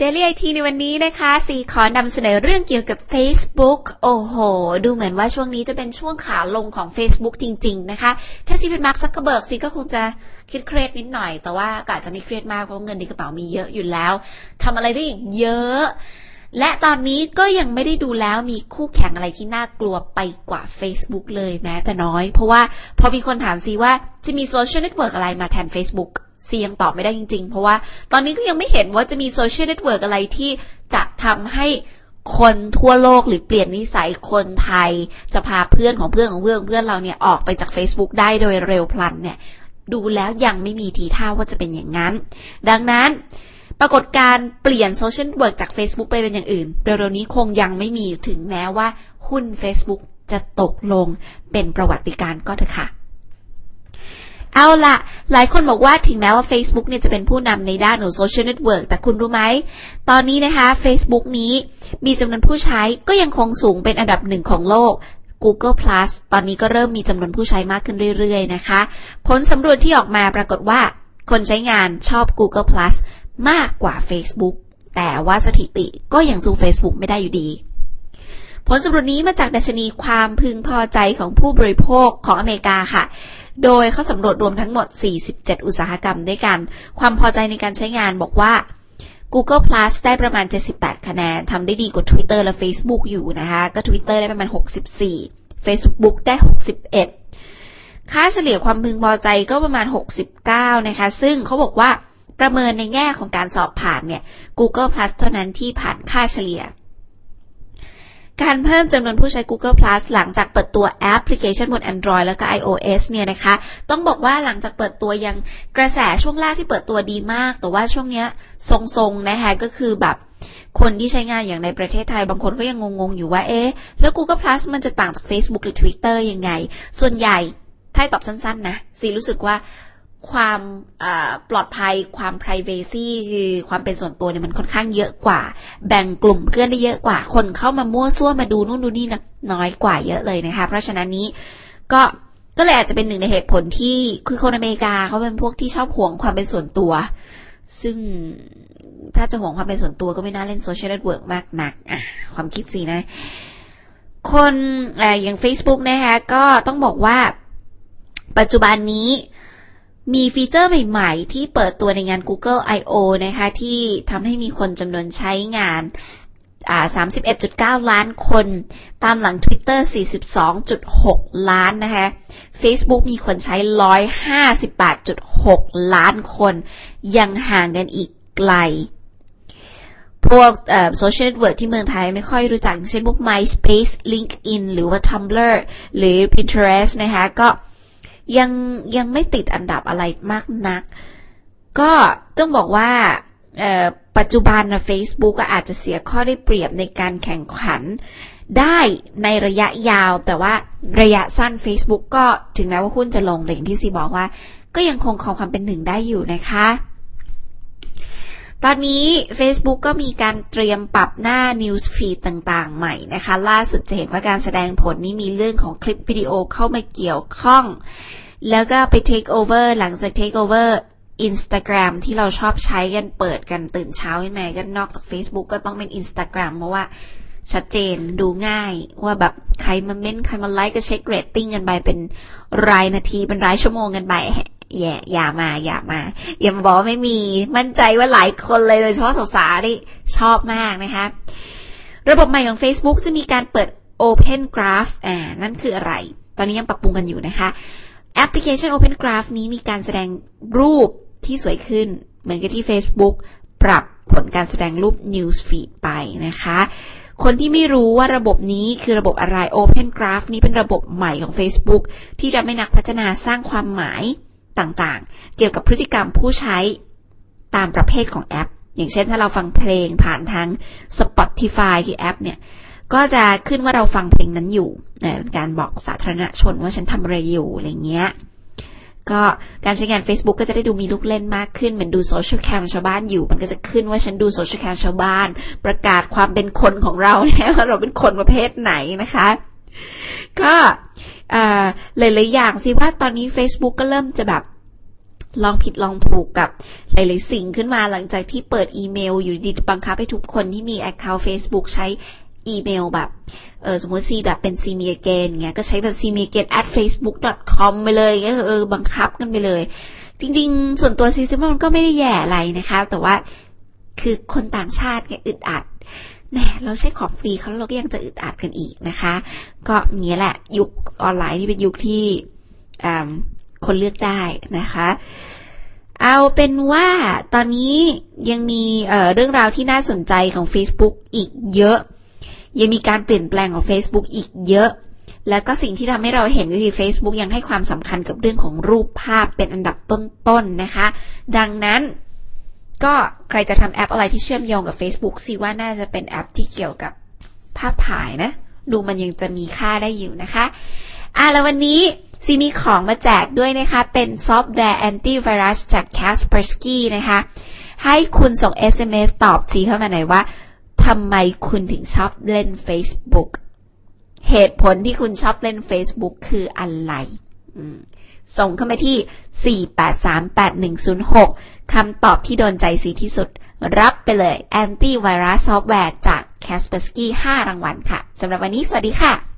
Daily IT ในวันนี้นะคะซีขอนำเสนอเรื่องเกี่ยวกับ Facebook โอ้โห ดูเหมือนว่าช่วงนี้จะเป็นช่วงขาลงของ Facebook จริง ๆ นะคะ ถ้าซีเป็นมาร์คซักเกอร์เบิร์กซีก็คงจะคิดเครียดนิดหน่อย แต่ว่าก็อาจจะไม่เครียดมากเพราะเงินในกระเป๋ามีเยอะอยู่แล้วทำอะไรได้อีกเยอะ และตอนนี้ก็ยังไม่ได้ดูแล้วมีคู่แข่งอะไรที่น่ากลัวไปกว่า Facebook เลยแม้แต่น้อย เพราะว่าพอมีคนถามซีว่าจะมีโซเชียลเน็ตเวิร์กอะไรมาแทน Facebook ซียังตอบไม่ได้จริง ๆ เพราะว่าตอนนี้ก็ยังไม่เห็นว่าจะมีโซเชียลเน็ตเวิร์กอะไรที่จะทำให้คนทั่วโลกหรือเปลี่ยนนิสัยคนไทย จะพาเพื่อนของเพื่อนของเพื่อนเพื่อนเราเนี่ยออกไปจาก Facebook ได้โดยเร็วพลันเนี่ยดูแล้วยังไม่มีทีท่าว่าจะเป็นอย่างนั้น ดังนั้นปรากฏการณ์เปลี่ยนโซเชียลเน็ตเวิร์กจาก Facebook ไปเป็นอย่างอื่นเร็วๆนี้คงยังไม่มีถึงแม้ว่าหุ้น Facebook จะตกลงเป็นประวัติการณ์ก็เถอะค่ะ เอาละหลายคนบอกว่าถึงแม้ว่า Facebook เนี่ยจะเป็นผู้นำในด้านของโซเชียลเน็ตเวิร์กแต่คุณรู้ไหม ตอนนี้นะคะ Facebook นี้มีจำนวนผู้ใช้ก็ยังคงสูงเป็นอันดับหนึ่งของโลก Google Plus ตอนนี้ก็เริ่มมีจำนวนผู้ใช้มากขึ้นเรื่อยๆนะคะ ผลสำรวจที่ออกมาปรากฏว่า คนใช้งานชอบ Google Plus มากกว่า Facebook แต่ว่าสถิติก็ยังสู้ Facebook ไม่ได้อยู่ดีผลสำรวจนี้มาจากดัชนีความพึงพอใจของผู้บริโภคของอเมริกาค่ะ โดยเขาสำรวจรวมทั้งหมด 47 อุตสาหกรรมด้วยกัน ความพอใจในการใช้งานบอกว่า Google Plus ได้ประมาณ 78 คะแนน ทำได้ดีกว่า Twitter และ Facebook อยู่นะคะ ก็ Twitter ได้ประมาณ 64 Facebook ได้ 61 ค่าเฉลี่ยความพึงพอใจก็ประมาณ 69 นะคะ ซึ่งเขาบอกว่าประเมินในแง่ของการสอบผ่านเนี่ย Google Plus เท่านั้นที่ผ่านค่าเฉลี่ย การเพิ่มจำนวนผู้ใช้ Google Plus หลังจากเปิดตัวแอปพลิเคชันบน Android แล้วก็ iOS เนี่ยนะคะ ต้องบอกว่าหลังจากเปิดตัวยังกระแสช่วงแรกที่เปิดตัวดีมาก แต่ว่าช่วงนี้ทรงๆนะคะก็คือแบบคนที่ใช้งานอย่างในประเทศไทยบางคนก็ยังงงๆอยู่ว่าเอ๊ะแล้ว Google Plus มันจะต่างจาก Facebook หรือ Twitter ยังไง ส่วนใหญ่ถ้าตอบสั้นๆนะซีรู้สึกว่า ความปลอดภัยความ p r i เวซีคือความเป็นส่วนตัวเนี่ยมันค่อนข้างเยอะกว่า แบ่งกลุ่มเพื่อนได้เยอะกว่า คนเข้ามามั่วซั่วมาดูนู่นดูนี่นะน้อยกว่าเยอะเลยนะคะเพราะฉะนั้นนี้ก็ก็เลยอาจจะเป็นหนึ่งในเหตุผลที่คือคนอเมริกาเขาเป็นพวกที่ชอบห่วงความเป็นส่วนตัว ซึ่งถ้าจะห่วงความเป็นส่วนตัวก็ไม่น่าเล่นโซเชียลเน็ตเวิร์กมากนักอะความคิดซีนะ คนออย่าง Facebook นะคะก็ต้องบอกว่าปัจจุบันนี้ มีฟีเจอร์ใหม่ๆ ที่เปิดตัวในงาน Google I/O นะคะที่ทำให้มีคนจำนวนใช้งาน 31.9 ล้านคน ตามหลัง Twitter 42.6 ล้านนะคะ Facebook มีคนใช้ 158.6 ล้านคน ยังห่างกันอีกไกล พวกโซเชียลเน็ตเวิร์กที่เมืองไทยไม่ค่อยรู้จัก เช่นพวก MySpace LinkedIn หรือว่า Tumblr หรือ Pinterest นะคะก็ ยังยังไม่ติดอันดับอะไรมากนัก ก็ต้องบอกว่าปัจจุบันนะ Facebook อาจจะเสียข้อได้เปรียบในการแข่งขันได้ในระยะยาว แต่ว่าระยะสั้น Facebook ก็ถึงแม้ว่าหุ้นจะลงเหล่งที่ซีบอกว่า ก็ยังคงคงความเป็นหนึ่งได้อยู่นะคะ ตอนนี้ Facebook ก็มีการเตรียมปรับหน้า News Feed ต่างๆ ใหม่นะคะ ล่าสุดจะเห็นว่าการแสดงผลนี้มีเรื่องของคลิปวิดีโอเข้ามาเกี่ยวข้อง แล้วก็ไป take over หลังจาก take over Instagram ที่เราชอบใช้กันเปิดกันตื่นเช้าใช่ไหมก็นอกจาก Facebook ก็ต้องเป็น Instagram เพราะว่าชัดเจนดูง่ายว่าแบบใครมาเม้น ใครมาไลค์ก็เช็คเรตติ้งกันไปเป็นรายนาทีเป็นรายชั่วโมงกันไป อย่าอย่ามา อย่ามา อย่ามาบอกว่าไม่มี มั่นใจว่าหลายคนเลยโดยเฉพาะสาวๆที่ชอบมากนะคะระบบใหม่ของ Facebook จะมีการเปิด Open Graph อ่า นั่นคืออะไร ตอนนี้ยังปรับปรุงกันอยู่นะคะ แอปพลิเคชัน Open Graph นี้มีการแสดงรูปที่สวยขึ้น เหมือนกับที่ Facebook ปรับผลการแสดงรูป News Feed ไปนะคะ คนที่ไม่รู้ว่าระบบนี้คือระบบอะไร Open Graph นี้เป็นระบบใหม่ของ Facebook ที่จะไม่นักพัฒนาสร้างความหมาย ต่างๆ เกี่ยวกับพฤติกรรมผู้ใช้ตามประเภทของแอป อย่างเช่นถ้าเราฟังเพลงผ่านทาง Spotify ที่แอปเนี่ย ก็จะขึ้นว่าเราฟังเพลงนั้นอยู่เป็นการบอกสาธารณชนว่าฉันทำอะไรอยู่อะไรเงี้ยก็การใช้งาน Facebook ก็จะได้ดูมีลูกเล่นมากขึ้น เหมือนดู Socialcam ชาวบ้านอยู่ มันก็จะขึ้นว่าฉันดู Socialcam ชาวบ้าน ประกาศความเป็นคนของเราเนี่ยว่าเราเป็นคนประเภทไหนนะคะ ก็หลายๆอย่างสิว่าตอนนี้ Facebook ก็เริ่มจะแบบลองผิดลองถูกกับหลาย ๆ สิ่งขึ้นมาหลังจากที่เปิดอีเมล อยู่ดีบังคับให้ทุกคนที่มี Account Facebook ใช้อีเมลแบบเออสมมติซีแบบเป็น ceemeagain เงี้ยก็ใช้แบบ ceemeagain at facebook com ไปเลยเงี้ยเออบังคับกันไปเลย จริง ๆ ส่วนตัวซีซิมันก็ไม่ได้แย่อะไรนะคะ แต่ว่าคือคนต่างชาติแกอึดอัด แหมเราใช้ของฟรีเขาเราก็ยังจะอึดอัดกันอีกนะคะ ก็อย่างนี้แหละยุคออนไลน์นี่เป็นยุคที่คนเลือกได้นะคะ เอาเป็นว่าตอนนี้ยังมีเเรื่องราวที่น่าสนใจของ Facebook อีกเยอะ ยังมีการเปลี่ยนแปลงของ Facebook อีกเยอะ แล้วก็สิ่งที่ทำให้เราเห็นก็คือ Facebook ยังให้ความสำคัญกับเรื่องของรูปภาพเป็นอันดับต้นๆนนะคะ ดังนั้น ก็ใครจะทำแอปอะไรที่เชื่อมโยงกับ Facebook สิว่าน่าจะเป็นแอปที่เกี่ยวกับภาพถ่ายนะ ดูมันยังจะมีค่าได้อยู่นะคะอะแล้ววันนี้ซีมีของมาแจกด้วยนะคะ เป็นซอฟต์แวร์แอนตี้ไวรัสจาก Kaspersky นะคะ ให้คุณส่ง SMS ตอบซีเข้ามาหน่อยว่าทำไมคุณถึงชอบเล่น Facebook เหตุผลที่คุณชอบเล่น Facebook คืออะไร ส่งเข้ามาที่ 4838106 คำตอบที่โดนใจซีที่สุด รับไปเลยแอนตี้ไวรัสซอฟต์แวร์จาก Kaspersky 5 รางวัลค่ะ สำหรับวันนี้สวัสดีค่ะ